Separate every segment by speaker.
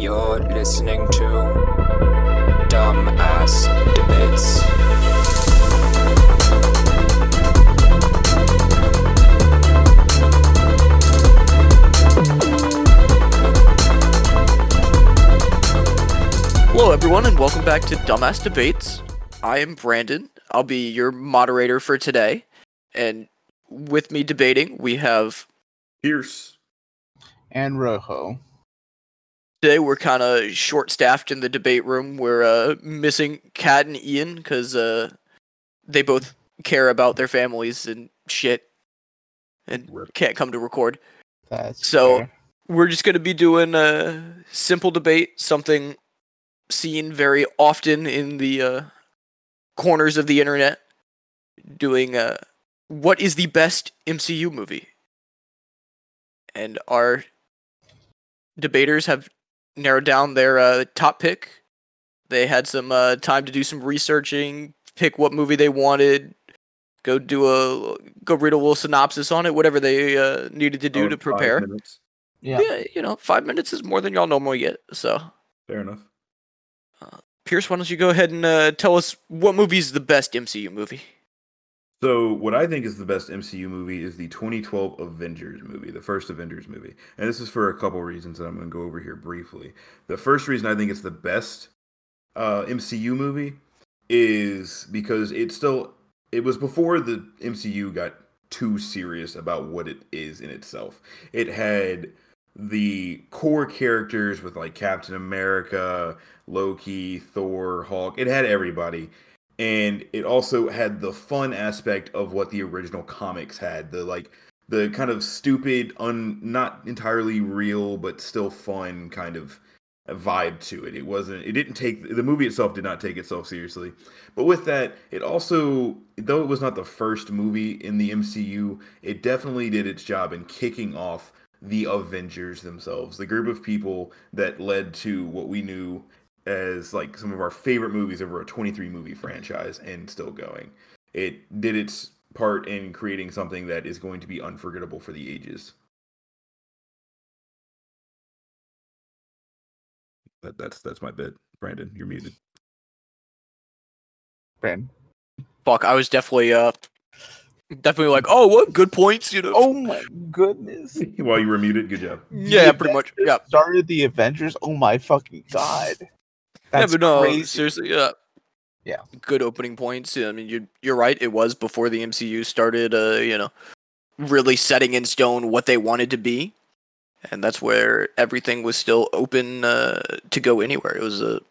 Speaker 1: You're listening to Dumbass Debates.
Speaker 2: Hello, everyone, and welcome back to Dumbass Debates. I am Brandon. I'll be your moderator for today. And with me debating, we have
Speaker 3: Pierce.
Speaker 4: and Rojo.
Speaker 2: Today we're kind of short staffed in the debate room. We're uh, missing Kat and Ian because uh, they both care about their families and shit and can't come to record.
Speaker 4: That's
Speaker 2: So-
Speaker 4: fair.
Speaker 2: We're just going to be doing a simple debate, something seen very often in the uh, corners of the internet, doing uh, what is the best MCU movie? And our debaters have narrowed down their uh, top pick. They had some uh, time to do some researching, pick what movie they wanted, go do a go read a little synopsis on it, whatever they uh, needed to do
Speaker 3: Oh,
Speaker 2: to prepare
Speaker 3: minutes.
Speaker 4: yeah.
Speaker 2: yeah, you know, five minutes is more than y'all normally get. So,
Speaker 3: Fair enough.
Speaker 2: Pierce, why don't you go ahead and uh, tell us what movie is the best MCU movie?
Speaker 3: So, what I think is the best MCU movie is the 2012 Avengers movie, the first Avengers movie. And this is for a couple reasons that I'm going to go over here briefly. The first reason I think it's the best uh, MCU movie is because it still it was before the MCU got too serious about what it is in itself. It had the core characters with like Captain America, Loki, Thor, Hulk. It had everybody. And it also had the fun aspect of what the original comics had. The like the kind of stupid, un not entirely real, but still fun kind of vibe to it. It wasn't it didn't take the movie itself did not take itself seriously. But with that, it also though it was not the first movie in the MCU, it definitely did its job in kicking off the Avengers themselves, the group of people that led to what we knew as like some of our favorite movies over a 23 movie franchise and still going. It did its part in creating something that is going to be unforgettable for the ages. That, that's that's my bit. Brandon, you're muted.
Speaker 4: Brandon.
Speaker 2: Fuck, I was definitely uh, definitely like, oh, what good points, you know?
Speaker 4: Oh my goodness.
Speaker 3: While you were muted, good job.
Speaker 2: yeah,
Speaker 4: The
Speaker 2: pretty much. Yeah,
Speaker 4: Started the Avengers. Oh my fucking god. That's
Speaker 2: yeah, but no,
Speaker 4: crazy.
Speaker 2: seriously, yeah,
Speaker 4: Yeah.
Speaker 2: good opening points. I mean, you're you're right. It was before the MCU started, uh, you know, really setting in stone what they wanted to be, and that's where everything was still open uh, to go anywhere. It was a it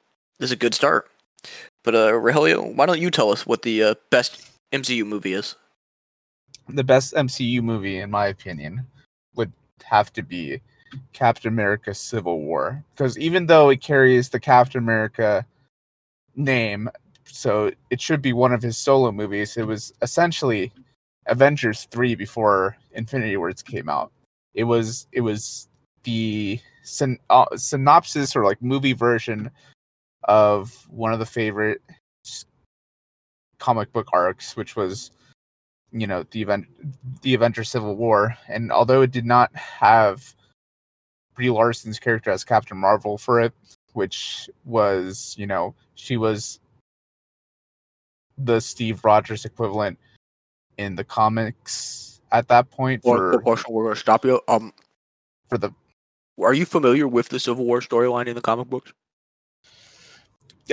Speaker 2: was a good start. But uh, Rogelio, why don't you tell us what the uh, best MCU movie is?
Speaker 4: The best MCU movie, in my opinion, would have to be Captain America Civil War. Because even though it carries the Captain America name, so it should be one of his solo movies, it was essentially Avengers 3 before Infinity Wars came out. It was it was the syn- uh, synopsis or like movie version of one of the favorite comic book arcs, which was you know the event the Avenger Civil War. And although it did not have Brie Larson's character as Captain Marvel for it, which was you know she was the Steve Rogers equivalent in the comics at that point
Speaker 2: Well,
Speaker 4: for
Speaker 2: question, we're gonna stop you. Um,
Speaker 4: for the
Speaker 2: are you familiar with the Civil War storyline in the comic books?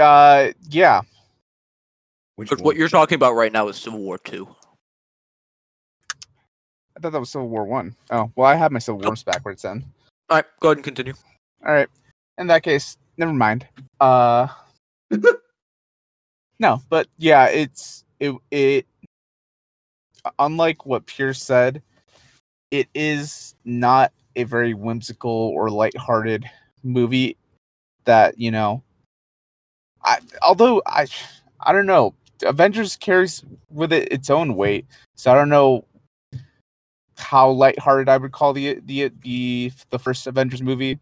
Speaker 4: uh yeah
Speaker 3: Which
Speaker 2: Because what you're talking about right now is Civil War Two.
Speaker 4: I thought that was Civil War One. Oh well, I have my Civil Wars backwards then.
Speaker 2: All right, go ahead and continue.
Speaker 4: All right. In that case, never mind. Uh No, but yeah, it's it it unlike what Pierce said, it is not a very whimsical or lighthearted movie that, you know, I although I I don't know, Avengers carries with it its own weight. So I don't know how lighthearted I would call the the the the first Avengers movie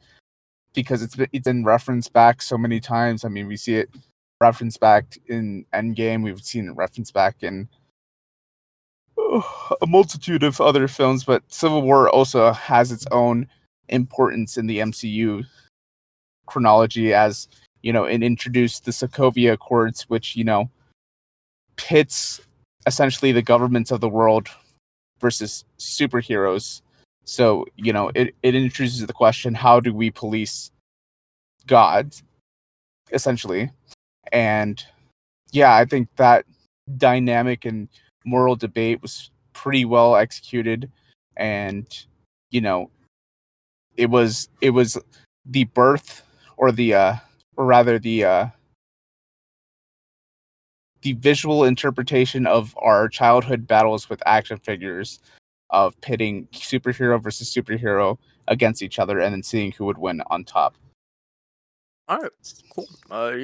Speaker 4: because it's been it's been referenced back so many times. I mean, we see it referenced back in Endgame. We've seen it referenced back in a multitude of other films, but Civil War also has its own importance in the MCU chronology as you know it introduced the sokovia accords which you know pits essentially the governments of the world versus superheroes. So you know it, it introduces the question how do we police god essentially? And yeah i think that dynamic and moral debate was pretty well executed. And you know it was it was the birth or the uh or rather the uh the visual interpretation of our childhood battles with action figures of pitting superhero versus superhero against each other and then seeing who would win on top
Speaker 2: All right, cool. Uh,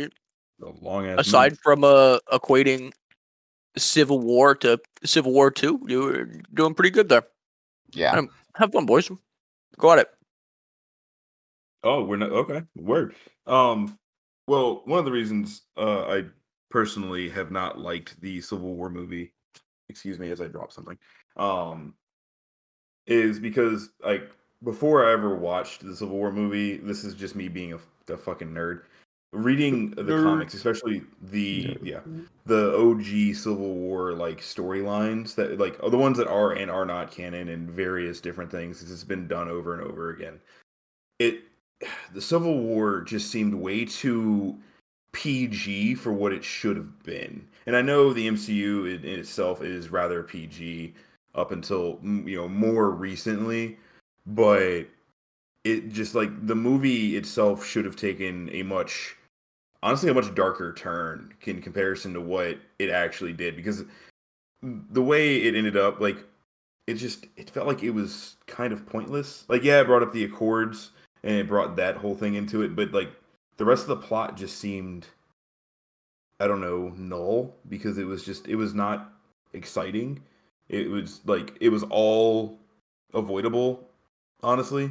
Speaker 3: long ass.
Speaker 2: aside from uh equating Civil War to Civil War Two, you were doing pretty good there.
Speaker 4: yeah
Speaker 2: Um, Have fun, boys. Go at it.
Speaker 3: Oh, we're not okay. Word. Um, well, one of the reasons uh, I personally have not liked the Civil War movie, excuse me, as I drop something, um, is because like before I ever watched the Civil War movie, this is just me being a, a fucking nerd. Reading the
Speaker 2: Nerd.
Speaker 3: comics, especially the yeah the OG Civil War like storylines that like the ones that are and are not canon and various different things. This has been done over and over again. It the Civil War just seemed way too PG for what it should have been. And I know the MCU in, in itself is rather PG up until you know more recently, but it just like the movie itself should have taken a much honestly a much darker turn in comparison to what it actually did because the way it ended up like it just it felt like it was kind of pointless like yeah it brought up the accords and it brought that whole thing into it but like the rest of the plot just seemed i don't know null because it was just it was not exciting it was like it was all avoidable honestly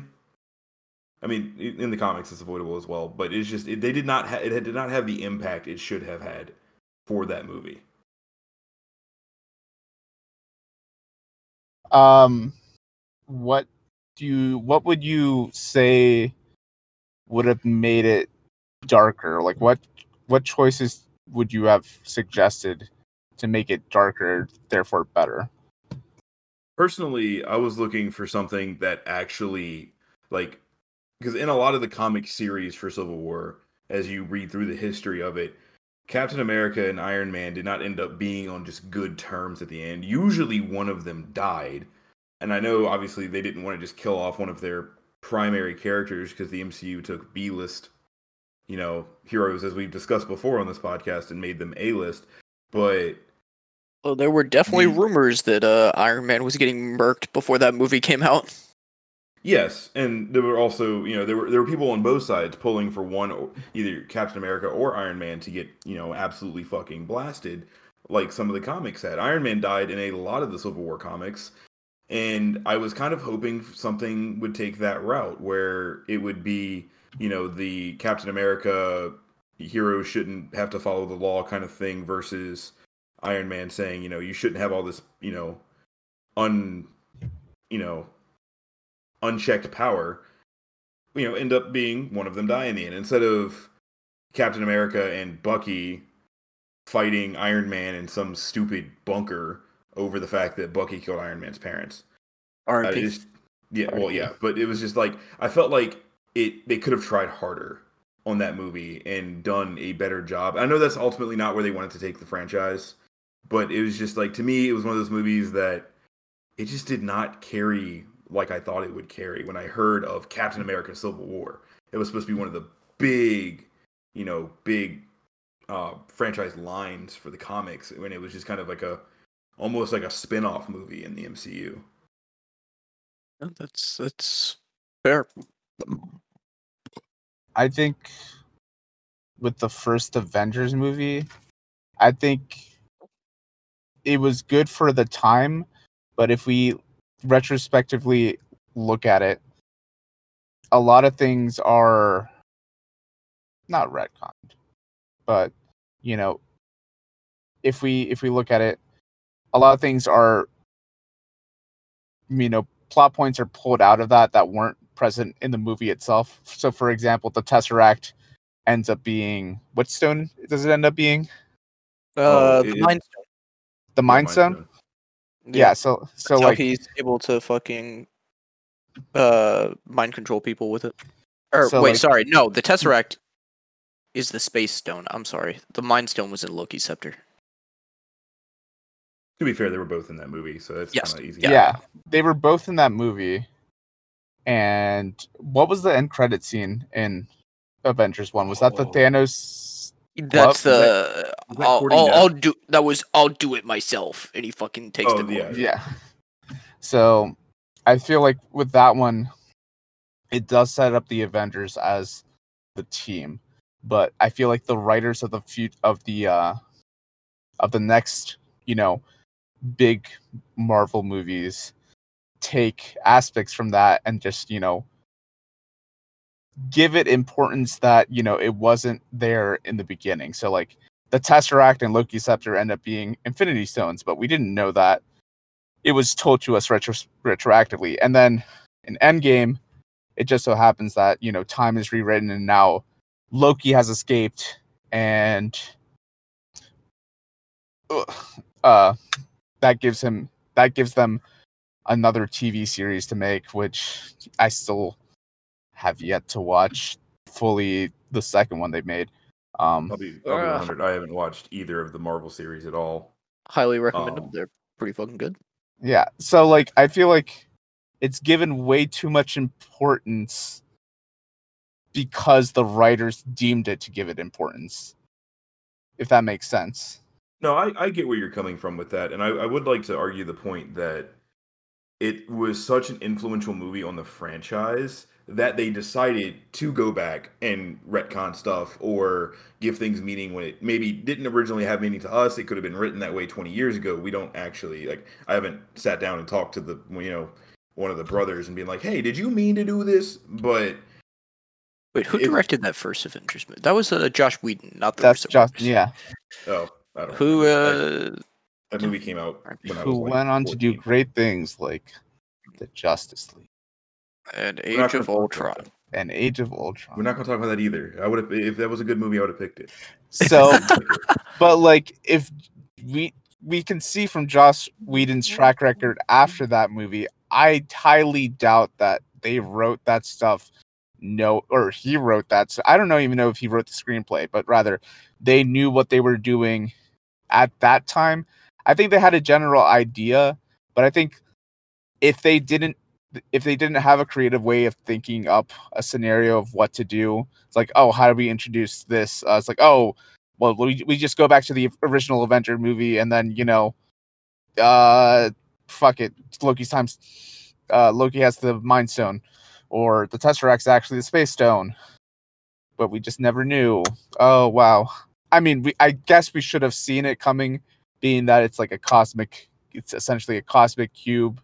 Speaker 3: I mean, in the comics, it's avoidable as well, but it's just it, they did not ha- it did not have the impact it should have had for that movie.
Speaker 4: um what do you what would you say would have made it darker like what what choices would you have suggested to make it darker therefore better
Speaker 3: Personally, I was looking for something that actually like because in a lot of the comic series for Civil War, as you read through the history of it, Captain America and Iron Man did not end up being on just good terms at the end. Usually, one of them died, and I know obviously they didn't want to just kill off one of their primary characters because the MCU took B list, you know, heroes as we've discussed before on this podcast and made them A list. But
Speaker 2: Well, there were definitely
Speaker 3: The-
Speaker 2: rumors that uh, Iron Man was getting murked before that movie came out.
Speaker 3: Yes, and there were also, you know, there were there were people on both sides pulling for one, or either Captain America or Iron Man to get, you know, absolutely fucking blasted, like some of the comics had. Iron Man died in a lot of the Civil War comics, and I was kind of hoping something would take that route where it would be, you know, the Captain America hero shouldn't have to follow the law kind of thing versus Iron Man saying, you know, you shouldn't have all this, you know, un, you know, unchecked power, you know, end up being one of them die in the end instead of Captain America and Bucky fighting Iron Man in some stupid bunker over the fact that Bucky killed Iron Man's parents.
Speaker 2: R.I.P.
Speaker 3: yeah, well, yeah, but it was just like I felt like it. They could have tried harder on that movie and done a better job. I know that's ultimately not where they wanted to take the franchise, but it was just like to me, it was one of those movies that it just did not carry like I thought it would carry when I heard of Captain America: Civil War. It was supposed to be one of the big, you know, big uh, franchise lines for the comics when it was just kind of like a almost like a spin-off movie in the MCU.
Speaker 2: That's that's fair.
Speaker 4: I think with the first Avengers movie, I think it was good for the time, but if we retrospectively look at it, a lot of things are not retconned, but you know, if we if we look at it, a lot of things are you know plot points are pulled out of that that weren't present in the movie itself. So, for example, the Tesseract ends up being what stone does it end up being?
Speaker 2: Uh,
Speaker 3: Oh,
Speaker 2: the
Speaker 3: it-
Speaker 2: Mind Stone.
Speaker 4: The Mind Stone. Yeah. So, so
Speaker 2: That's how
Speaker 4: like,
Speaker 2: he's able to fucking uh mind control people with it. Or
Speaker 4: So,
Speaker 2: wait,
Speaker 4: like-
Speaker 2: sorry, no, the Tesseract is the Space Stone. I'm sorry, the Mind Stone was in Loki's scepter.
Speaker 3: To be fair, they were both in that movie, so that's
Speaker 2: Yes,
Speaker 3: kind of easy.
Speaker 4: Yeah. yeah. they were both in that movie. And what was the end credit scene in Avengers One? Was that the. Thanos?
Speaker 2: That's
Speaker 4: Well,
Speaker 2: the
Speaker 3: was that
Speaker 2: I'll, I'll, I'll do that was I'll do it myself, and he fucking takes
Speaker 3: Oh,
Speaker 2: the
Speaker 3: yeah.
Speaker 4: Yeah. So I feel like with that one, it does set up the Avengers as the team, but I feel like the writers of the fut- of the uh of the next, you know, big Marvel movies take aspects from that and just, you know, give it importance that, you know, it wasn't there in the beginning. So like the Tesseract and Loki Scepter end up being Infinity Stones, but we didn't know that. It was told to us retro- retroactively. And then in Endgame, it just so happens that, you know, time is rewritten and now Loki has escaped and uh that gives him that gives them another TV series to make, which I still have yet to watch fully the second one they made. Um
Speaker 3: I'll be, I'll be
Speaker 2: Uh.
Speaker 3: 100. I haven't watched either of the Marvel series at all.
Speaker 2: Highly recommend them.
Speaker 3: Oh.
Speaker 2: They're pretty fucking good.
Speaker 4: Yeah. So like I feel like it's given way too much importance because the writers deemed it to give it importance. If that makes sense.
Speaker 3: No, I, I get where you're coming from with that, and I, I would like to argue the point that it was such an influential movie on the franchise that they decided to go back and retcon stuff or give things meaning when it maybe didn't originally have meaning to us. It could have been written that way 20 years ago. We don't actually like. I haven't sat down and talked to the you know one of the brothers and been like, "Hey, did you mean to do this?" But
Speaker 2: Wait, who
Speaker 3: It-
Speaker 2: directed that first Avengers movie? That was uh, Joss Whedon, not the
Speaker 4: That's
Speaker 2: Russo
Speaker 4: just
Speaker 2: brothers.
Speaker 4: yeah.
Speaker 3: oh, I don't.
Speaker 2: Who
Speaker 3: know.
Speaker 2: uh
Speaker 3: that movie came out when I
Speaker 4: Who
Speaker 3: was like,
Speaker 4: went on to do great things like the Justice League
Speaker 2: and Age of
Speaker 3: talk
Speaker 2: Ultron.
Speaker 4: and Age of Ultron.
Speaker 3: We're not gonna talk about that either. I would have if that was a good movie, I would have picked it.
Speaker 4: So but like if we we can see from Joss Whedon's track record after that movie, I highly doubt that they wrote that stuff. No, or he wrote that. So I don't know even know if he wrote the screenplay, but rather they knew what they were doing at that time. I think they had a general idea, but I think if they didn't if they didn't have a creative way of thinking up a scenario of what to do, it's like, oh, how do we introduce this? Uh, it's like, oh, well, we, we just go back to the original Avenger movie, and then you know, uh, fuck it, Loki's time. Uh, Loki has the Mind Stone, or the Tesseract's actually the Space Stone, but we just never knew. Oh wow! I mean, we I guess we should have seen it coming, being that it's like a cosmic. It's essentially a cosmic cube,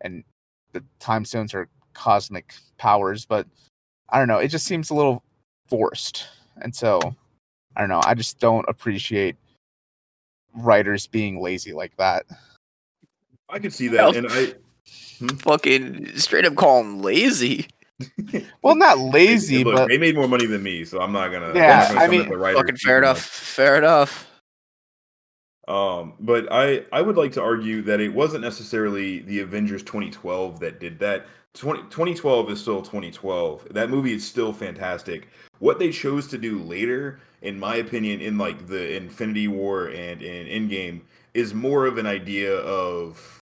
Speaker 4: and the time stones are cosmic powers. But I don't know. It just seems a little forced, and so I don't know. I just don't appreciate writers being lazy like that.
Speaker 3: I could see that, and I hmm?
Speaker 2: Fucking straight up call him lazy.
Speaker 4: Well, not lazy,
Speaker 3: Look,
Speaker 4: but
Speaker 3: they made more money than me, so I'm not gonna. I'm
Speaker 4: Yeah,
Speaker 3: not gonna
Speaker 4: I mean,
Speaker 3: the
Speaker 2: Fucking fair enough.
Speaker 3: much.
Speaker 2: Fair enough.
Speaker 3: Um, but I I would like to argue that it wasn't necessarily the Avengers 2012 that did that. 20, 2012 is still 2012. That movie is still fantastic. What they chose to do later, in my opinion, in like the Infinity War and in Endgame, is more of an idea of,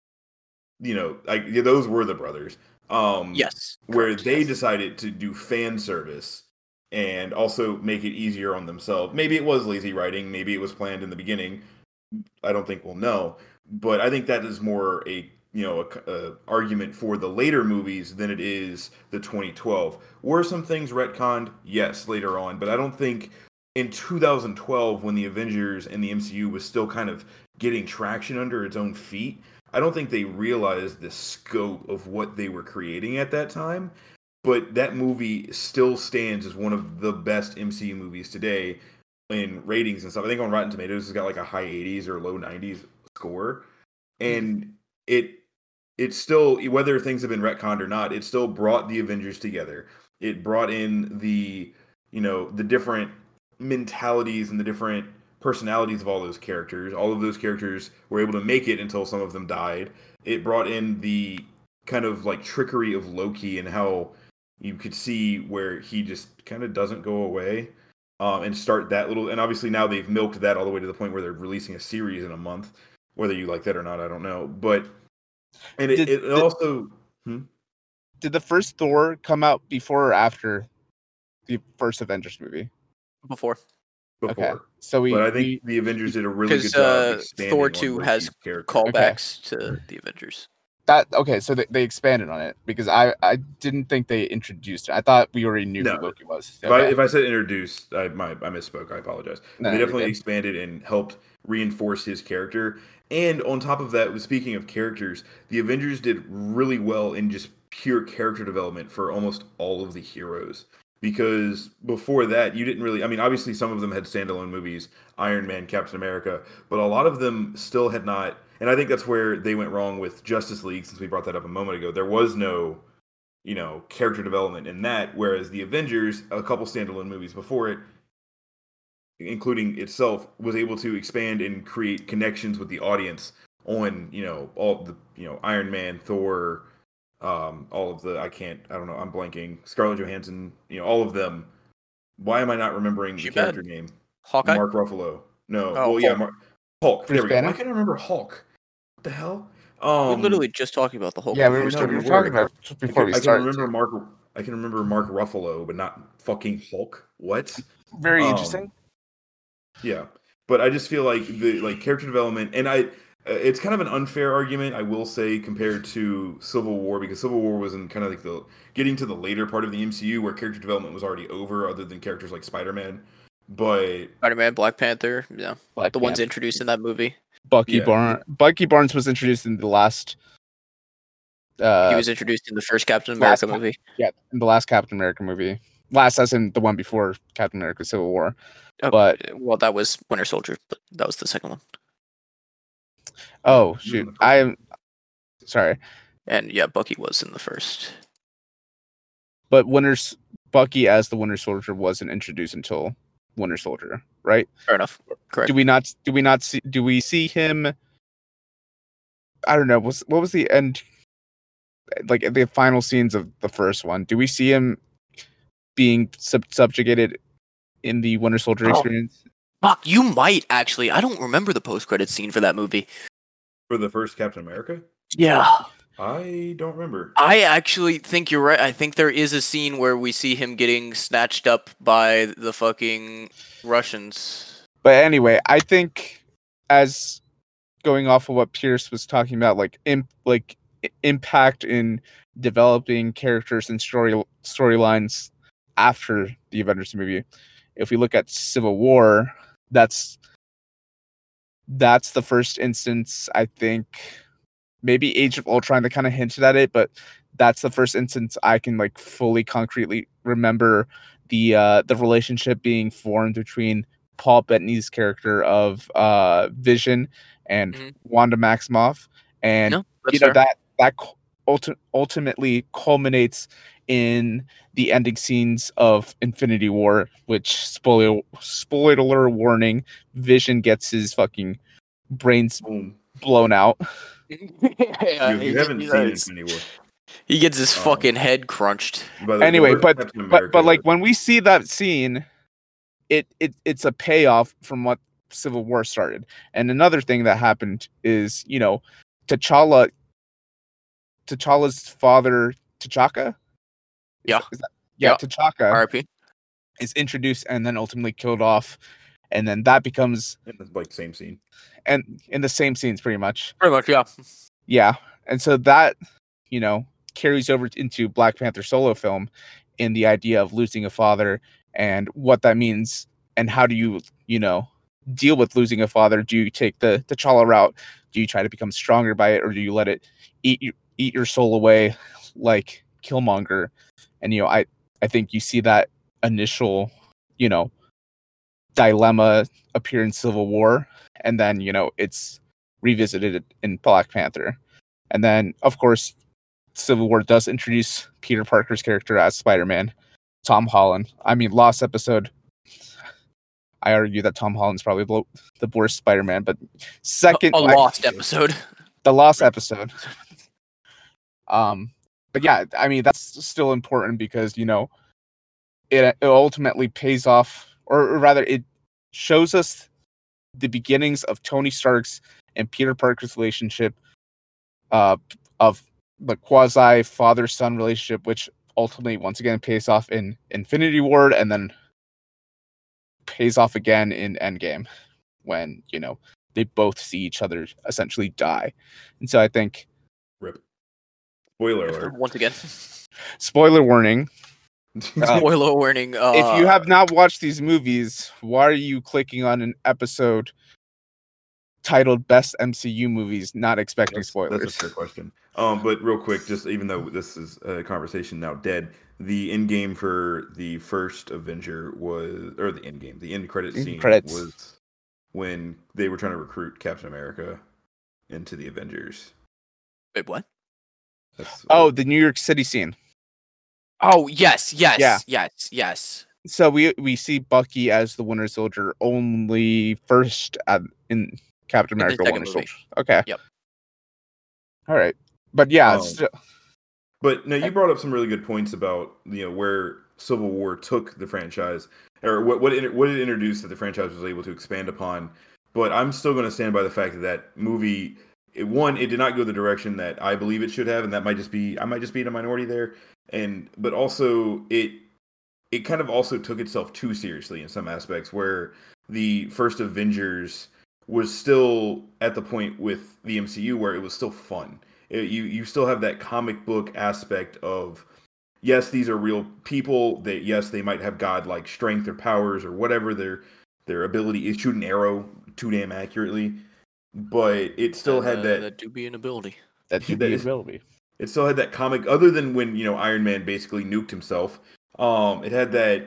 Speaker 3: you know, like yeah, those were the brothers. Um,
Speaker 2: Yes.
Speaker 3: where
Speaker 2: correct,
Speaker 3: they
Speaker 2: yes.
Speaker 3: decided to do fan service and also make it easier on themselves. Maybe it was lazy writing, maybe it was planned in the beginning. I don't think we'll know, but I think that is more a you know a, a argument for the later movies than it is the 2012. Were some things retconned? Yes, later on, but I don't think in 2012 when the Avengers and the MCU was still kind of getting traction under its own feet, I don't think they realized the scope of what they were creating at that time. But that movie still stands as one of the best MCU movies today in ratings and stuff. I think on Rotten Tomatoes it's got like a high 80s or low 90s score. Hmm. And it it's still whether things have been retconned or not, it still brought the Avengers together. It brought in the you know the different mentalities and the different personalities of all those characters. All of those characters were able to make it until some of them died. It brought in the kind of like trickery of Loki and how you could see where he just kind of doesn't go away um, and start that little. And obviously now they've milked that all the way to the point where they're releasing a series in a month. Whether you like that or not, I don't know. But and it,
Speaker 4: Did-
Speaker 3: it
Speaker 4: did-
Speaker 3: also
Speaker 4: Did the first Thor come out before or after the first Avengers movie?
Speaker 2: before
Speaker 3: before.
Speaker 4: Okay, so we.
Speaker 3: but I think
Speaker 4: we-
Speaker 3: the Avengers did a really good job.
Speaker 2: uh, Thor two has
Speaker 3: character.
Speaker 2: callbacks to the Avengers.
Speaker 4: That okay. So they, they expanded on it because I I didn't think they introduced it. I thought we already knew
Speaker 3: No.
Speaker 4: who Loki was.
Speaker 3: If, I, if I said introduced, I my, I misspoke. I apologize.
Speaker 4: No,
Speaker 3: they definitely expanded and helped reinforce his character. And on top of that, speaking of characters, the Avengers did really well in just pure character development for almost all of the heroes. Because before that, you didn't really. I mean, obviously, some of them had standalone movies, Iron Man, Captain America, but a lot of them still had not. And I think that's where they went wrong with Justice League, since we brought that up a moment ago. There was no you know, character development in that. Whereas the Avengers, a couple standalone movies before it, including itself, was able to expand and create connections with the audience on, you know, all the, you know, Iron Man, Thor, um, all of the, I can't, I don't know, I'm blanking, Scarlett Johansson, you know, all of them. Why am I not remembering the
Speaker 2: bad.
Speaker 3: character name?
Speaker 2: Hawkeye.
Speaker 3: Mark Ruffalo. No,
Speaker 2: Oh,
Speaker 3: well, yeah,
Speaker 2: Hulk.
Speaker 3: Mark, Hulk.
Speaker 4: Bruce
Speaker 3: there we go.
Speaker 4: Banner?
Speaker 3: I can remember Hulk. What the hell?
Speaker 2: We're
Speaker 3: Um,
Speaker 2: literally just talking about the whole.
Speaker 4: yeah, we
Speaker 3: I
Speaker 4: were,
Speaker 3: know,
Speaker 4: we were talking
Speaker 3: were.
Speaker 4: about it before we
Speaker 3: I can remember Mark. I can remember Mark Ruffalo, but not fucking Hulk. What?
Speaker 4: Very
Speaker 3: um,
Speaker 4: interesting.
Speaker 3: Yeah, but I just feel like the like character development, and I, uh, it's kind of an unfair argument, I will say, compared to Civil War, because Civil War was in kind of like the getting to the later part of the MCU where character development was already over, other than characters like Spider Man. But
Speaker 2: Spider Man, Black Panther. Yeah,
Speaker 4: Black
Speaker 2: the ones introduced in that movie.
Speaker 4: Bucky
Speaker 3: Yeah.
Speaker 4: Barnes. Bucky Barnes was introduced in the last. Uh,
Speaker 2: he was introduced in the first Captain America
Speaker 4: Cap-
Speaker 2: movie.
Speaker 4: yeah, in the last Captain America movie. Last, as in the one before Captain America: Civil War.
Speaker 2: Oh,
Speaker 4: But-
Speaker 2: well, that was Winter Soldier, but that was the second one.
Speaker 4: Oh
Speaker 3: the
Speaker 4: shoot, I am sorry,
Speaker 2: And yeah, Bucky was in the first.
Speaker 4: but Winter's Bucky as the Winter Soldier wasn't introduced until Winter Soldier, right?
Speaker 2: Fair enough. Correct.
Speaker 4: Do we not? Do we not see? Do we see him? I don't know. Was what was the end? Like the final scenes of the first one. Do we see him being sub- subjugated in the Winter Soldier
Speaker 2: Oh.
Speaker 4: experience?
Speaker 2: Fuck, you might actually. I don't remember the post credit scene for that movie.
Speaker 3: for the first Captain America,
Speaker 2: Yeah.
Speaker 3: I don't remember.
Speaker 2: I actually think you're right. I think there is a scene where we see him getting snatched up by the fucking Russians.
Speaker 4: But anyway, I think as going off of what Pierce was talking about, like imp, like impact in developing characters and story storylines after the Avengers movie. If we look at Civil War, that's that's the first instance I think maybe Age of Ultron that kind of hinted at it, but that's the first instance I can like fully concretely remember the uh the relationship being formed between Paul Bettany's character of uh Vision and
Speaker 2: Mhm.
Speaker 4: Wanda Maximoff and
Speaker 2: No,
Speaker 4: you know
Speaker 2: fair.
Speaker 4: that that ulti- ultimately culminates in the ending scenes of Infinity War, which spoiler spoiler warning, Vision gets his fucking brains
Speaker 3: Boom.
Speaker 4: blown out.
Speaker 2: yeah,
Speaker 3: you,
Speaker 2: he-
Speaker 3: you haven't seen
Speaker 2: does.
Speaker 3: Infinity War.
Speaker 2: He gets his
Speaker 3: Um,
Speaker 2: fucking head crunched.
Speaker 3: By the- the
Speaker 4: Anyway, but-
Speaker 3: Captain
Speaker 4: But but like when we see that scene, it it it's a payoff from what Civil War started. And another thing that happened is, you know, T'Challa T'Challa's father, T'Chaka? Is
Speaker 2: Yeah.
Speaker 4: that- yeah,
Speaker 2: Yeah.
Speaker 4: T'Chaka
Speaker 2: R.I.P.
Speaker 4: is introduced and then ultimately killed off. And then that becomes
Speaker 3: It's like same scene.
Speaker 4: and in the same scenes pretty much.
Speaker 2: Pretty much, yeah.
Speaker 4: Yeah. And so that, you know, carries over into Black Panther solo film in the idea of losing a father and what that means and how do you, you know, deal with losing a father? Do you take the T'Challa route? Do you try to become stronger by it or do you let it eat you eat your soul away like Killmonger? And you know, I I think you see that initial, you know, dilemma appear in Civil War and then, you know, it's revisited in Black Panther. And then, of course, Civil War does introduce Peter Parker's character as Spider Man, Tom Holland. I mean, last episode, I argue that Tom Holland's probably the, the worst Spider Man, but second,
Speaker 2: a
Speaker 4: I-
Speaker 2: lost episode.
Speaker 4: the lost episode. Um, but yeah, I mean that's still important because you know it, it ultimately pays off, or, or rather, it shows us the beginnings of Tony Stark's and Peter Parker's relationship, uh, of the quasi father son relationship, which ultimately once again pays off in Infinity War, and then pays off again in Endgame when you know they both see each other essentially die. And so I think
Speaker 3: Rip. Spoiler alert.
Speaker 2: Once again,
Speaker 4: spoiler warning, Uh,
Speaker 2: spoiler warning. Uh,
Speaker 4: if you have not watched these movies, why are you clicking on an episode titled Best MCU Movies not expecting
Speaker 3: That's-
Speaker 4: spoilers?
Speaker 3: That's a fair question. Um, but real quick, just even though this is a conversation now dead, the end game for the first Avenger was, or the end game, the end credit
Speaker 4: End
Speaker 3: scene
Speaker 4: credits.
Speaker 3: was when they were trying to recruit Captain America into the Avengers.
Speaker 2: Wait, what?
Speaker 3: That's
Speaker 4: Oh, the New York City scene.
Speaker 2: Oh yes, yes,
Speaker 4: Yeah.
Speaker 2: yes, yes.
Speaker 4: So we we see Bucky as the Winter Soldier only first at, in Captain
Speaker 2: the
Speaker 4: America
Speaker 2: second
Speaker 4: Winter
Speaker 2: movie.
Speaker 4: Soldier. Okay.
Speaker 2: Yep.
Speaker 4: All right. But yeah,
Speaker 3: Um,
Speaker 4: it's still-
Speaker 3: But no, you brought up some really good points about you know where Civil War took the franchise, or what what it, what it introduced that the franchise was able to expand upon. But I'm still going to stand by the fact that that movie, it, one, it did not go the direction that I believe it should have, and that might just be I might just be in a minority there. And but also it it kind of also took itself too seriously in some aspects, where the first Avengers was still at the point with the MCU where it was still fun. It- you you still have that comic book aspect of yes these are real people. That yes they might have godlike strength or powers or whatever their their ability is. Shoot an arrow too damn accurately but it still had
Speaker 2: Uh,
Speaker 3: that
Speaker 2: that do ability.
Speaker 4: that should
Speaker 3: that
Speaker 4: be
Speaker 3: is-
Speaker 4: ability.
Speaker 3: it still had that comic other than when you know iron man basically nuked himself um it had that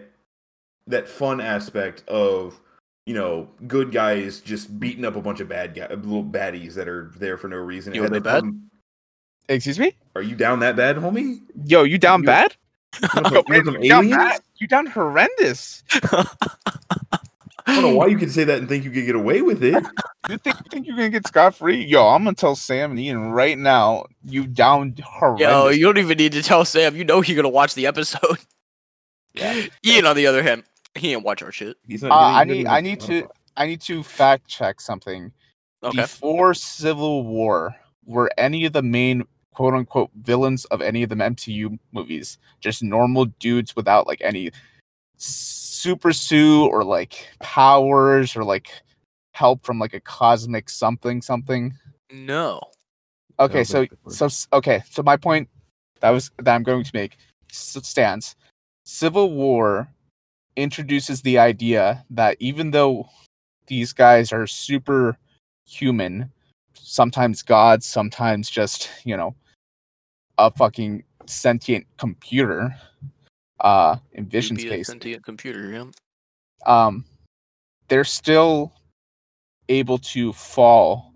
Speaker 3: that fun aspect of you know good guys just beating up a bunch of bad guys little baddies that are there for no reason
Speaker 2: You
Speaker 3: had
Speaker 2: were bad?
Speaker 3: fun-
Speaker 4: Excuse me?
Speaker 3: are you down that bad homie
Speaker 4: Yo, you down
Speaker 3: You-
Speaker 4: bad?
Speaker 3: You want some- you want some
Speaker 4: you down
Speaker 3: aliens?
Speaker 4: bad? You down horrendous?
Speaker 3: I don't know why you could say that and think you could get away with it.
Speaker 4: You think you think you're gonna get scot free? Yo, I'm gonna tell Sam and Ian right now. You down horrendous.
Speaker 2: Yo, you don't even need to tell Sam. You know you're gonna watch the episode.
Speaker 4: Yeah.
Speaker 2: Ian, on the other hand, he ain't watch our shit.
Speaker 3: He's
Speaker 4: Uh, I need I need to I need to fact check something.
Speaker 2: Okay.
Speaker 4: Before Civil War, were any of the main quote unquote villains of any of the MCU movies just normal dudes without like any super suit or like powers or like help from like a cosmic something something?
Speaker 2: No.
Speaker 4: Okay,
Speaker 3: Sounds
Speaker 4: so so okay, so my point that was that I'm going to make s- stands. Civil War introduces the idea that even though these guys are super human, sometimes gods, sometimes just you know a fucking sentient computer. Uh, in
Speaker 2: You'd
Speaker 4: Vision's
Speaker 2: a
Speaker 4: case,
Speaker 2: sentient computer, yeah.
Speaker 4: um, they're still able to fall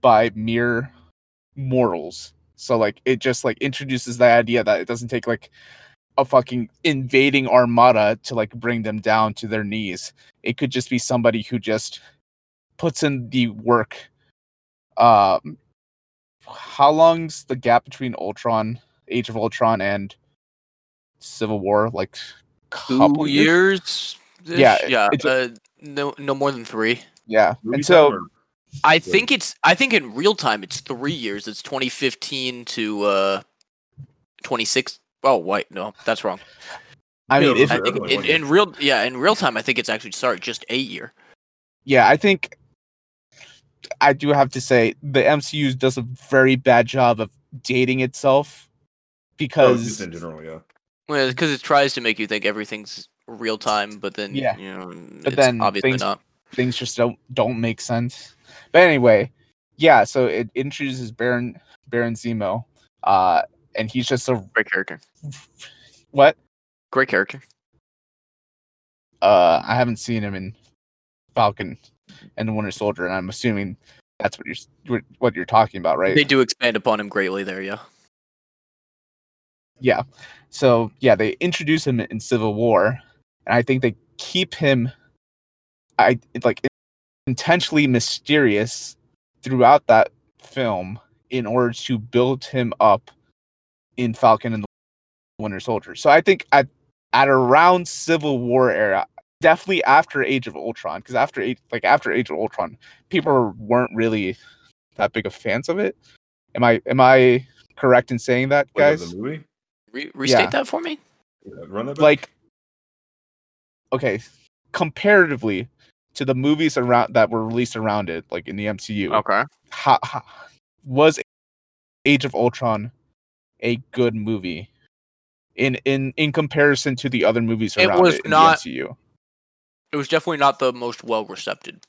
Speaker 4: by mere mortals. So like it just like introduces the idea that it doesn't take like a fucking invading armada to like bring them down to their knees. It could just be somebody who just puts in the work. Um, how long's the gap between Ultron, Age of Ultron, and Civil War? Like couple
Speaker 2: Two years.
Speaker 4: Yeah,
Speaker 2: Yeah.
Speaker 4: it's
Speaker 2: Uh, no, no more than three.
Speaker 4: Yeah,
Speaker 3: Movie
Speaker 4: and so
Speaker 3: or-
Speaker 2: I think it's. I think in real time it's three years. It's 2015 to uh, 26. Oh wait, no, that's wrong.
Speaker 4: I mean, if
Speaker 2: I think
Speaker 3: everyone
Speaker 2: in, in real, yeah, in real time, I think it's actually sorry, just a year.
Speaker 4: yeah, I think I do have to say the MCU does a very bad job of dating itself
Speaker 3: Oh,
Speaker 4: because
Speaker 3: just in general, yeah.
Speaker 2: Well, because it tries to make you think everything's real time, but then
Speaker 4: Yeah.
Speaker 2: you know,
Speaker 4: But
Speaker 2: it's
Speaker 4: then
Speaker 2: obviously
Speaker 4: things-
Speaker 2: not.
Speaker 4: things just don't don't make sense. But anyway, yeah, so it introduces Baron Baron Zemo, uh, and he's just a
Speaker 2: Great character.
Speaker 4: what?
Speaker 2: Great character.
Speaker 4: Uh, I haven't seen him in Falcon and the Winter Soldier, and I'm assuming that's what you're what- what you're talking about, right?
Speaker 2: They do expand upon him greatly there, yeah.
Speaker 4: Yeah. So yeah, they introduce him in Civil War, and I think they keep him, I like intentionally mysterious throughout that film in order to build him up in Falcon and the Winter Soldier. So I think at at around Civil War era, definitely after Age of Ultron, because after Age- like after Age of Ultron, people weren't really that big of fans of it. Am I am I correct in saying that,
Speaker 3: Wait,
Speaker 4: guys?
Speaker 3: the movie.
Speaker 2: Re- restate
Speaker 4: Yeah.
Speaker 2: that for me.
Speaker 3: Yeah, run that back.
Speaker 4: like okay comparatively to the movies around that were released around it like in the mcu
Speaker 2: Okay.
Speaker 4: how, how- was age of ultron a good movie in in in comparison to the other movies
Speaker 2: It
Speaker 4: around
Speaker 2: was
Speaker 4: it in
Speaker 2: not-
Speaker 4: the mcu
Speaker 2: It was definitely not the most well received.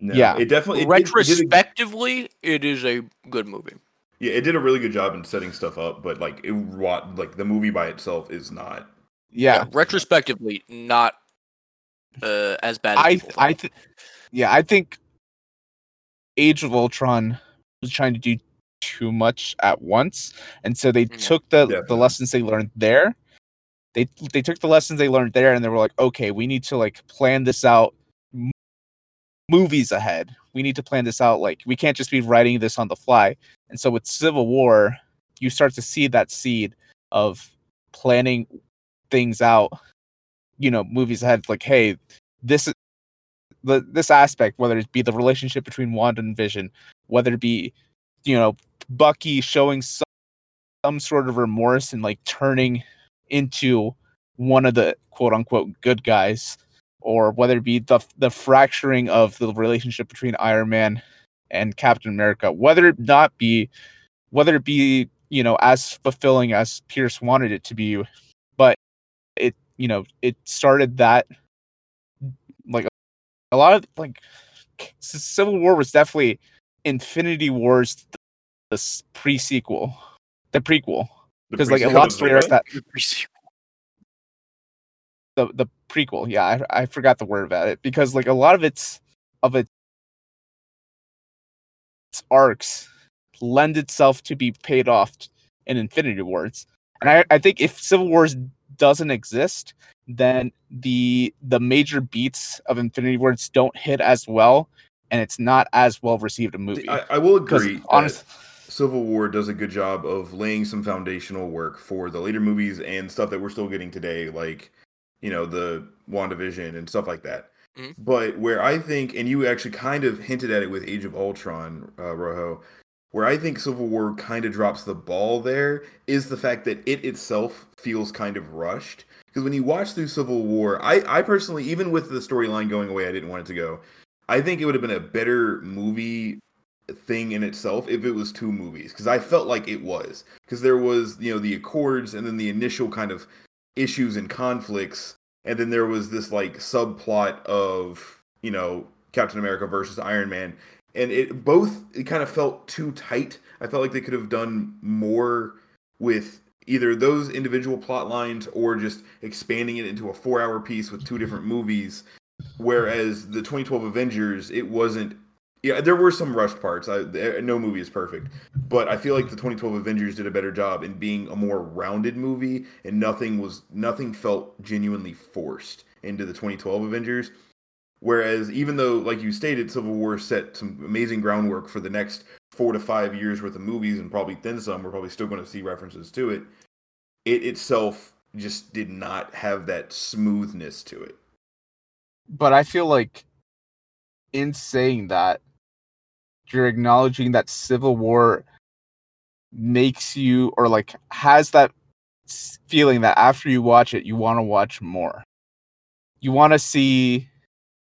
Speaker 3: No,
Speaker 4: yeah.
Speaker 3: it definitely it did- it did a-
Speaker 2: Retrospectively, it is a good movie.
Speaker 3: Yeah, it did a really good job in setting stuff up, but like it wa- like the movie by itself is not.
Speaker 4: yeah
Speaker 2: retrospectively, not uh, as bad. As
Speaker 4: i
Speaker 2: people
Speaker 4: i
Speaker 2: thought.
Speaker 4: th- yeah i think age of ultron was trying to do too much at once and so they
Speaker 2: Mhm.
Speaker 4: took the the lessons they learned there they they took the lessons they learned there and they were like okay we need to like plan this out movies ahead we need to plan this out like we can't just be writing this on the fly and so with civil war you start to see that seed of planning things out you know movies ahead like hey this is the this aspect whether it be the relationship between wanda and vision whether it be you know bucky showing some, some sort of remorse and like turning into one of the quote unquote good guys or whether it be the the fracturing of the relationship between Iron Man and Captain America whether it not be whether it be you know as fulfilling as Pierce wanted it to be but it you know it started that like a lot of like Civil War was definitely Infinity Wars the s- pre-sequel the prequel.
Speaker 3: The
Speaker 4: because like a
Speaker 3: prequel
Speaker 4: lot
Speaker 3: was
Speaker 4: stories that the the prequel yeah I, I forgot the word about it because like a lot of its of its arcs lend itself to be paid off in infinity wars and i i think if civil wars doesn't exist then the the major beats of infinity wars don't hit as well and it's not as well received a movie
Speaker 3: I, I will agree.
Speaker 4: honest
Speaker 3: that Civil War does a good job of laying some foundational work for the later movies and stuff that we're still getting today, like you know the WandaVision and stuff like that.
Speaker 2: Mhm.
Speaker 3: But where I think, and you actually kind of hinted at it with Age of Ultron, uh, Rojo, where I think Civil War kind of drops the ball there is the fact that it itself feels kind of rushed. Because when you watch through Civil War, I, I personally, even with the storyline going away, I didn't want it to go. I think it would have been a better movie thing in itself if it was two movies because I felt like it was because there was you know the accords and then the initial kind of issues and conflicts and then there was this like subplot of you know Captain America versus Iron Man and it both it kind of felt too tight. I felt like they could have done more with either those individual plot lines or just expanding it into a 4-hour piece with two different movies whereas the 2012 Avengers it wasn't yeah, there were some rushed parts. I, eh, no movie is perfect, but I feel like the 2012 Avengers did a better job in being a more rounded movie, and nothing was nothing felt genuinely forced into the 2012 Avengers. Whereas, even though, like you stated, Civil War set some amazing groundwork for the next four to five years worth of movies, and probably then some, we're probably still going to see references to it. It itself just did not have that smoothness to it.
Speaker 4: but I feel like in saying that, you're acknowledging that Civil War makes you or like has that feeling that after you watch it, you want to watch more. You want to see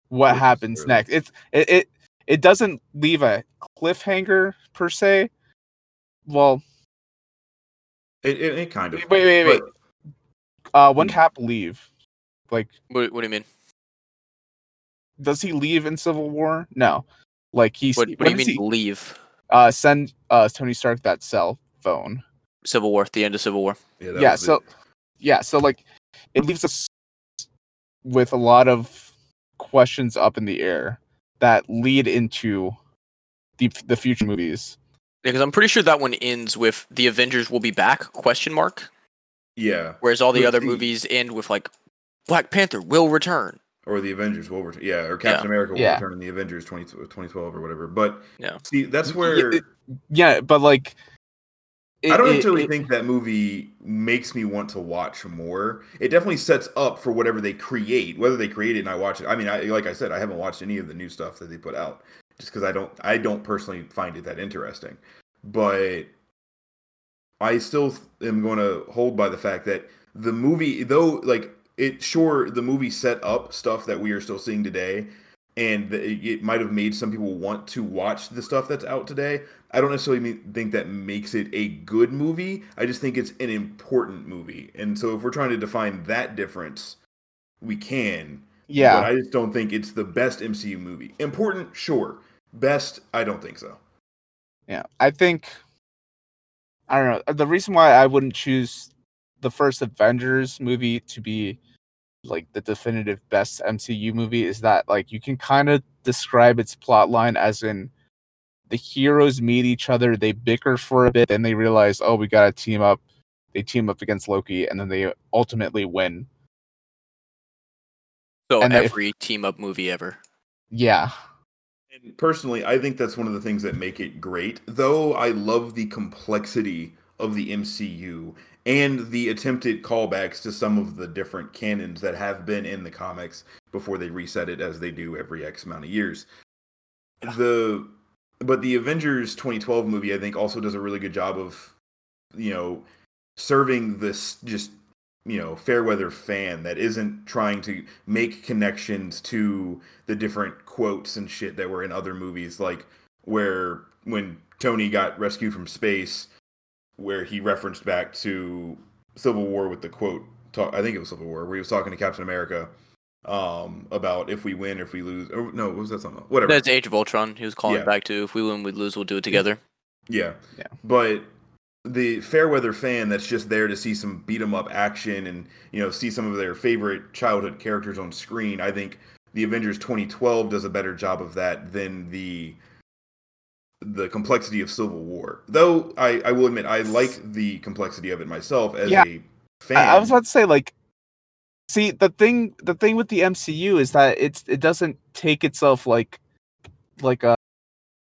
Speaker 4: what
Speaker 3: Which
Speaker 4: happens
Speaker 3: true.
Speaker 4: next. It's it, it it doesn't leave a cliffhanger per se. Well,
Speaker 3: It, it, it kind of.
Speaker 4: wait, wait, wait.
Speaker 3: but-
Speaker 4: uh, when
Speaker 3: Mm.
Speaker 4: Cap leave, like
Speaker 2: What, what do you mean?
Speaker 4: does he leave in Civil War? No. Like he's
Speaker 2: What, what do you mean
Speaker 4: he-
Speaker 2: leave?
Speaker 4: uh send uh Tony Stark that cell phone.
Speaker 2: Civil War, the end of Civil War.
Speaker 3: Yeah, that
Speaker 4: yeah,
Speaker 3: was it.
Speaker 4: so yeah, so like it leaves us with a lot of questions up in the air that lead into the the future movies.
Speaker 2: Because I'm pretty sure that one ends with the Avengers will be back? Question mark.
Speaker 3: Yeah,
Speaker 2: Whereas all the
Speaker 3: With
Speaker 2: other
Speaker 3: the-
Speaker 2: movies end with like Black Panther will return.
Speaker 3: Or the Avengers will return. Yeah, or Captain America will
Speaker 4: Yeah.
Speaker 3: return in the Avengers 20, 2012 or whatever. But
Speaker 2: Yeah.
Speaker 3: see, that's where
Speaker 4: it- Yeah, but like,
Speaker 3: I don't
Speaker 4: it-
Speaker 3: necessarily
Speaker 4: it-
Speaker 3: think that movie makes me want to watch more. It definitely sets up for whatever they create, whether they create it and I watch it. I mean, I, like I said, I haven't watched any of the new stuff that they put out just because I don't, I don't personally find it that interesting. But I still am going to hold by the fact that the movie, though, like it, sure, the movie set up stuff that we are still seeing today, and it might have made some people want to watch the stuff that's out today. I don't necessarily think that makes it a good movie. I just think it's an important movie, and so if we're trying to define that difference, we can.
Speaker 4: yeah,
Speaker 3: but I just don't think it's the best MCU movie. Important, sure. Best, I don't think so.
Speaker 4: Yeah, I think I don't know. The reason why I wouldn't choose the first Avengers movie to be like the definitive best MCU movie is that like you can kind of describe its plot line as in the heroes meet each other, they bicker for a bit, then they realize, oh, we gotta team up. They team up against Loki, and then they ultimately win.
Speaker 2: So
Speaker 4: And if-
Speaker 2: every team up movie ever.
Speaker 4: Yeah,
Speaker 3: And personally, I think that's one of the things that make it great. Though I love the complexity of the MCU and the attempted callbacks to some of the different canons that have been in the comics before they reset it as they do every X amount of years. The but the Avengers 2012 movie I think also does a really good job of you know serving this just you know fair weather fan that isn't trying to make connections to the different quotes and shit that were in other movies like where when Tony got rescued from space where he referenced back to Civil War with the quote talk, I think it was Civil War where he was talking to Captain America um about if we win or if we lose or no what was that something whatever
Speaker 2: That's Age of Ultron. He was calling
Speaker 3: Yeah.
Speaker 2: back to if we win, we lose, we'll do it together.
Speaker 3: Yeah.
Speaker 4: Yeah.
Speaker 3: But the Fairweather fan that's just there to see some beat 'em up action and, you know, see some of their favorite childhood characters on screen, I think the Avengers 2012 does a better job of that than the the complexity of Civil War. Though I, I will admit I like the complexity of it myself as
Speaker 4: Yeah.
Speaker 3: a fan.
Speaker 4: I, I was about to say like see the thing the thing with the MCU is that it's it doesn't take itself like like a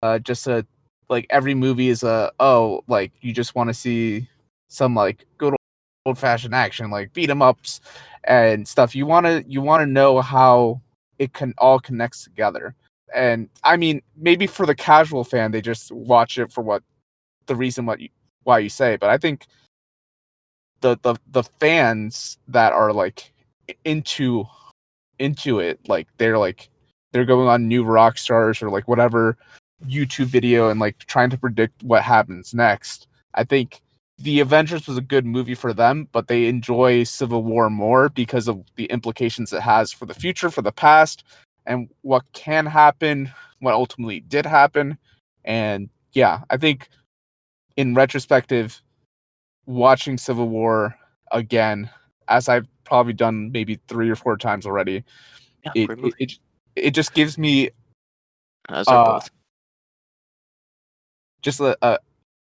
Speaker 4: uh just a like every movie is a oh like you just want to see some like good old fashioned action like beat 'em ups and stuff you want to you want to know how it can all connects together and i mean maybe for the casual fan they just watch it for what the reason what you why you say but i think the the the fans that are like into into it like they're like they're going on New Rockstars or like whatever youtube video and like trying to predict what happens next. I think the avengers was a good movie for them but they enjoy civil war more because of the implications it has for the future for the past and what can happen what ultimately did happen. And yeah i think in retrospective watching Civil War again, as I've probably done maybe three or four times already,
Speaker 2: Yeah,
Speaker 4: it it, it, it just gives me
Speaker 2: As
Speaker 4: uh,
Speaker 2: both.
Speaker 4: just a, a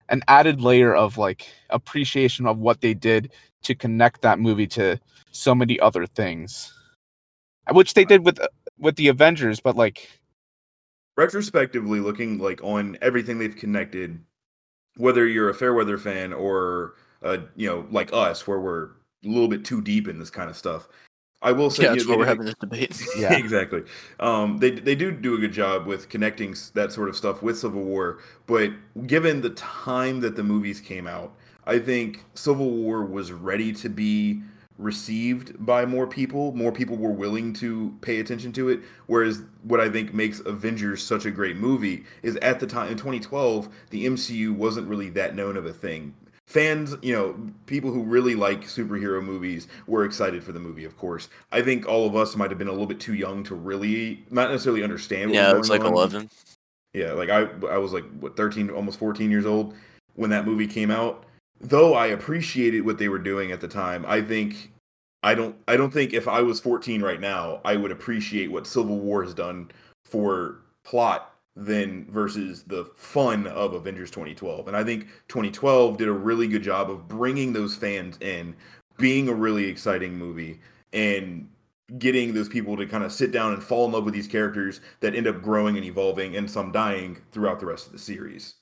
Speaker 4: an added layer of like appreciation of what they did to connect that movie to so many other things, which they did with with the Avengers, but like
Speaker 3: retrospectively looking like on everything they've connected whether you're a fairweather fan or uh you know like us where we're a little bit too deep in this kind of stuff i will say
Speaker 2: Yeah,
Speaker 3: you
Speaker 2: that's
Speaker 3: know,
Speaker 2: why we're having this debate.
Speaker 4: Yeah.
Speaker 3: exactly um they they do do a good job with connecting that sort of stuff with civil war but given the time that the movies came out i think civil war was ready to be received by more people more people were willing to pay attention to it whereas what i think makes avengers such a great movie is at the time in 2012 the mcu wasn't really that known of a thing fans you know people who really like superhero movies were excited for the movie of course i think all of us might have been a little bit too young to really not necessarily understand what
Speaker 2: yeah,
Speaker 3: was
Speaker 2: it's like
Speaker 3: on.
Speaker 2: 11.
Speaker 3: Yeah, like I I was like what 13 almost 14 years old when that movie came out. Though I appreciated what they were doing at the time, I think I don't I don't think if I was 14 right now, I would appreciate what Civil War has done for plot than versus the fun of Avengers 2012. And I think 2012 did a really good job of bringing those fans in, being a really exciting movie, and getting those people to kind of sit down and fall in love with these characters that end up growing and evolving and some dying throughout the rest of the series.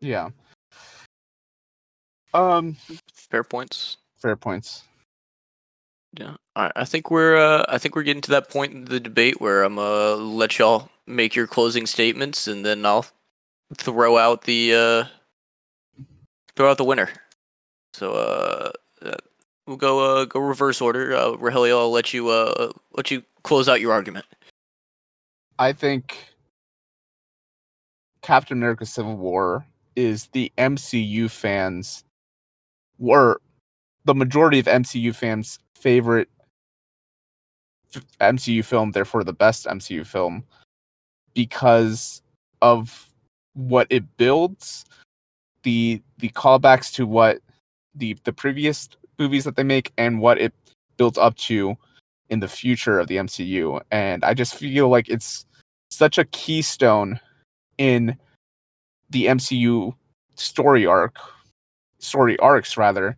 Speaker 4: Yeah. Um,
Speaker 2: Fair points.
Speaker 4: fair points.
Speaker 2: Yeah, I, I think we're uh, I think we're getting to that point in the debate where I'm uh let y'all make your closing statements and then I'll throw out the uh throw out the winner. So uh, uh we'll go uh go reverse order. Uh, Rogelio, I'll let you uh let you close out your argument.
Speaker 4: I think Captain America Civil War is the MCU fans were the majority of MCU fans favorite MCU film, therefore the best MCU film because of what it builds, the the callbacks to what the the previous movies that they make and what it builds up to in the future of the MCU. And I just feel like it's such a keystone in the MCU story arc, story arcs rather,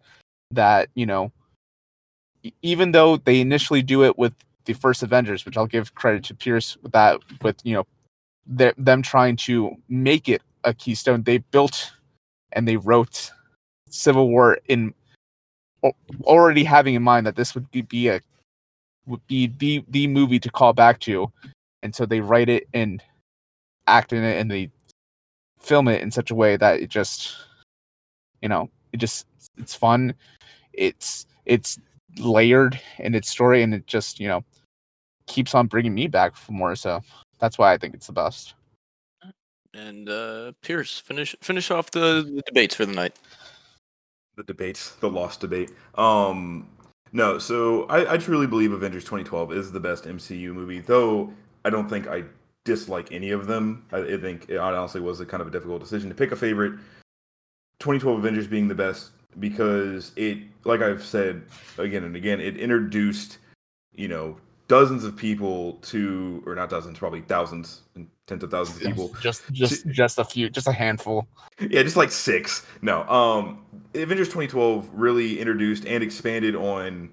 Speaker 4: that you know, even though they initially do it with the first Avengers, which I'll give credit to Pierce with that, with you know, their- them trying to make it a keystone, they built and they wrote Civil War in already having in mind that this would be a would be the the movie to call back to, and so they write it and act in it and they film it in such a way that it just you know it just it's fun it's it's layered in its story and it just you know keeps on bringing me back for more so that's why i think it's the best
Speaker 2: And uh Pierce, finish finish off the, the debates for the night.
Speaker 3: the debates, the lost debate. Um, no, so I, I truly believe Avengers 2012 is the best MCU movie, though I don't think I dislike any of them. I, I think it honestly was a kind of a difficult decision to pick a favorite. 2012 Avengers being the best because it, like I've said again and again, it introduced, you know, dozens of people to, or not dozens, probably thousands and tens of thousands of people
Speaker 4: just just just a few just a handful
Speaker 3: yeah, just like six. No, um, Avengers 2012 really introduced and expanded on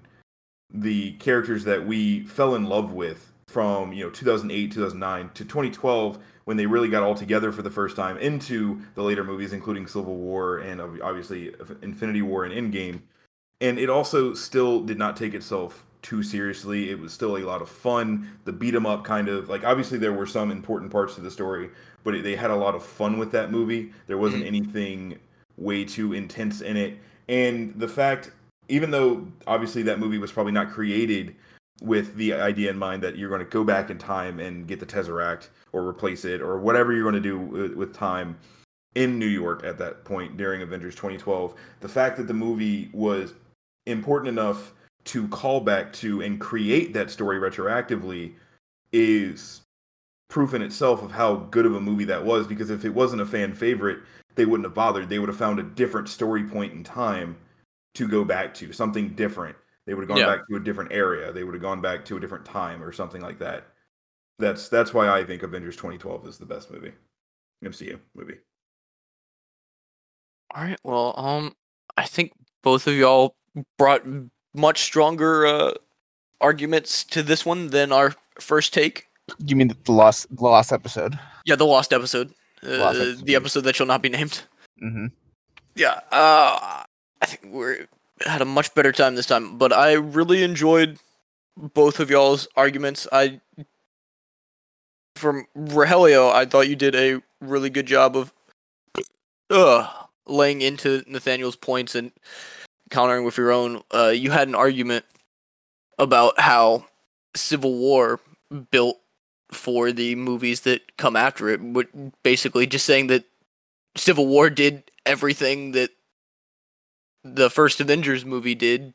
Speaker 3: the characters that we fell in love with from you know 2008, 2009 to 2012 when they really got all together for the first time into the later movies, including Civil War and obviously Infinity War and Endgame. And it also still did not take itself too seriously. It was still a lot of fun. The beat 'em up kind of like obviously there were some important parts to the story, but it, they had a lot of fun with that movie. There wasn't mm. anything way too intense in it. And the fact, even though obviously that movie was probably not created with the idea in mind that you're going to go back in time and get the Tesseract or replace it or whatever you're going to do with, with time in New York at that point during Avengers 2012, the fact that the movie was important enough to call back to and create that story retroactively is proof in itself of how good of a movie that was because if it wasn't a fan favorite they wouldn't have bothered. They would have found a different story point in time to go back to something different they would have gone
Speaker 2: Yeah.
Speaker 3: back to a different area they would have gone back to a different time or something like that that's that's why i think avengers 2012 is the best movie mcu movie
Speaker 2: All right. Well, um, I think both of y'all brought much stronger uh, arguments to this one than our first take.
Speaker 4: you mean the last the last episode
Speaker 2: Yeah, the lost episode, uh,
Speaker 4: Lost episode.
Speaker 2: the episode that shall not be named.
Speaker 4: mm-hmm.
Speaker 2: Yeah, uh, I think we had a much better time this time, but I really enjoyed both of y'all's arguments. I, from Rogelio, I thought you did a really good job of, uh, laying into Nathaniel's points and countering with your own. Uh, you had an argument about how Civil War built for the movies that come after it, basically just saying that Civil War did everything that the first Avengers movie did.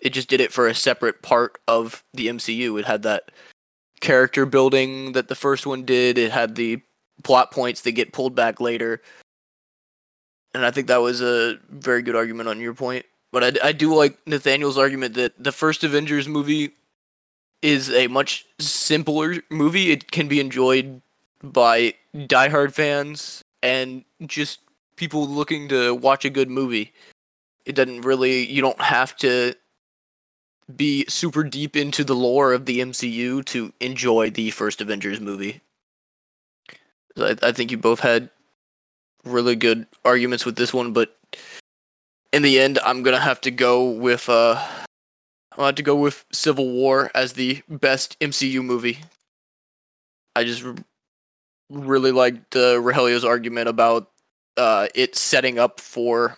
Speaker 2: It just did it for a separate part of the MCU. It had that character building that the first one did. It had the plot points that get pulled back later. And I think that was a very good argument on your point. But I, I do like Nathaniel's argument that the first Avengers movie is a much simpler movie. It can be enjoyed by diehard fans and just people looking to watch a good movie. It doesn't really you don't have to be super deep into the lore of the MCU to enjoy the first Avengers movie. I, I think you both had really good arguments with this one, but in the end, I'm gonna have to go with uh, I'm gonna have to go with Civil War as the best MCU movie. I just really liked uh, Rogelio's argument about uh, it setting up for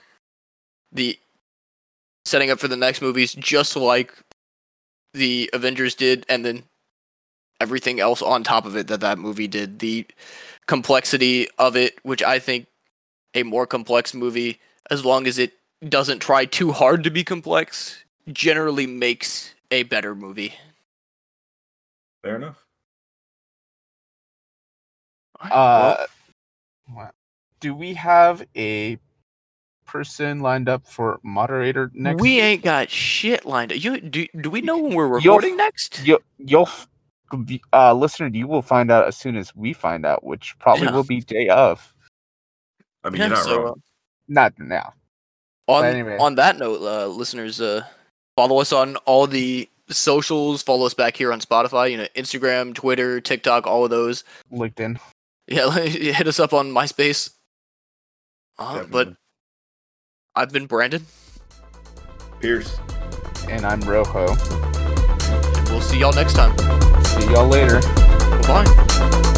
Speaker 2: the setting up for the next movies, just like the Avengers did, and then everything else on top of it that that movie did. The complexity of it, which I think a more complex movie, as long as it doesn't try too hard to be complex, generally makes a better movie.
Speaker 3: Fair enough.
Speaker 4: Uh, what- do we have a person lined up for moderator next?
Speaker 2: we ain't got shit lined up. You do? Do we know when we're
Speaker 4: You'll-
Speaker 2: recording next?
Speaker 4: You, you'll, uh, listener, you will find out as soon as we find out, which probably
Speaker 2: Yeah.
Speaker 4: will be day of.
Speaker 3: I mean,
Speaker 2: Yeah,
Speaker 3: you're not
Speaker 2: so,
Speaker 3: wrong.
Speaker 4: Not now.
Speaker 2: On
Speaker 4: anyway.
Speaker 2: on that note, uh, listeners, uh, follow us on all the socials. Follow us back here on Spotify. You know, Instagram, Twitter, TikTok, all of those.
Speaker 4: LinkedIn.
Speaker 2: Yeah, hit us up on MySpace. Uh, but
Speaker 3: Definitely.
Speaker 2: I've been Brandon.
Speaker 3: Pierce.
Speaker 4: And I'm Rojo.
Speaker 2: We'll see y'all next time.
Speaker 4: See y'all later.
Speaker 2: Bye.